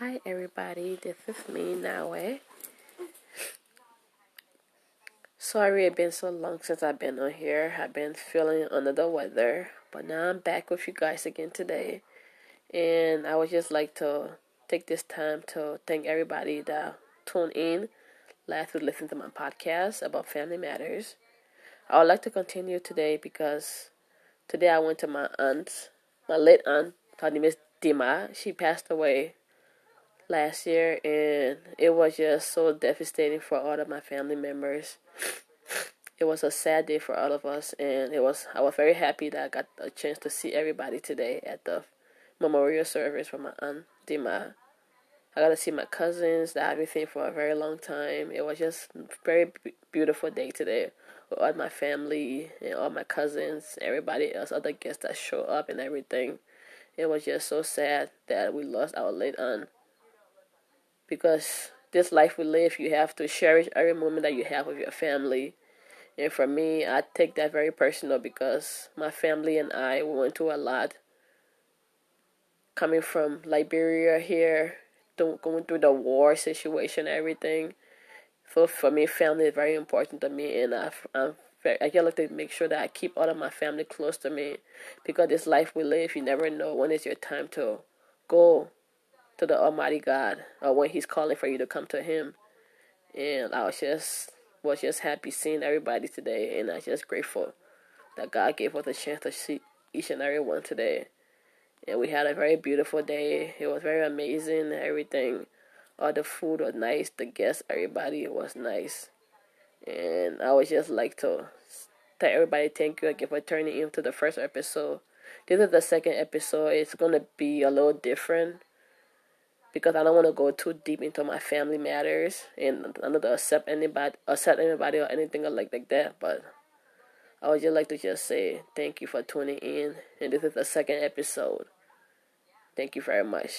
Hi everybody, this is me Nawe. Sorry it's been so long since I've been on here. I've been feeling under the weather, but now I'm back with you guys again today. And I would just like to take this time to thank everybody that tuned in last week listen to my podcast about family matters. I would like to continue today because today I went to my aunt, my late aunt, her name is Dima. She passed away last year, and it was just so devastating for all of my family members. It was a sad day for all of us, and it was. I was very happy that I got a chance to see everybody today at the memorial service for my aunt Dima. I got to see my cousins that I've been seeing for a very long time. It was just a very beautiful day today with all my family and all my cousins, everybody else, other guests that show up and everything. It was just so sad that we lost our late aunt because this life we live, you have to cherish every moment that you have with your family. And for me, I take that very personal because my family and I went through a lot. Coming from Liberia here, going through the war situation, everything. So for me, family is very important to me, and I, I'm very, I like to make sure that I keep all of my family close to me, because this life we live, you never know when is your time to go to the Almighty God or when He's calling for you to come to Him. And I was just was just happy seeing everybody today, and I'm just grateful that God gave us a chance to see each and every one today. And we had a very beautiful day. It was very amazing. Everything, all the food was nice. The guests, everybody was nice. And I would just like to tell everybody thank you again for turning into the first episode. This is the second episode. It's gonna be a little different because I don't want to go too deep into my family matters and I'm not accept anybody, upset anybody or anything like like that. But I would just like to just say thank you for tuning in, and this is the second episode. Thank you very much.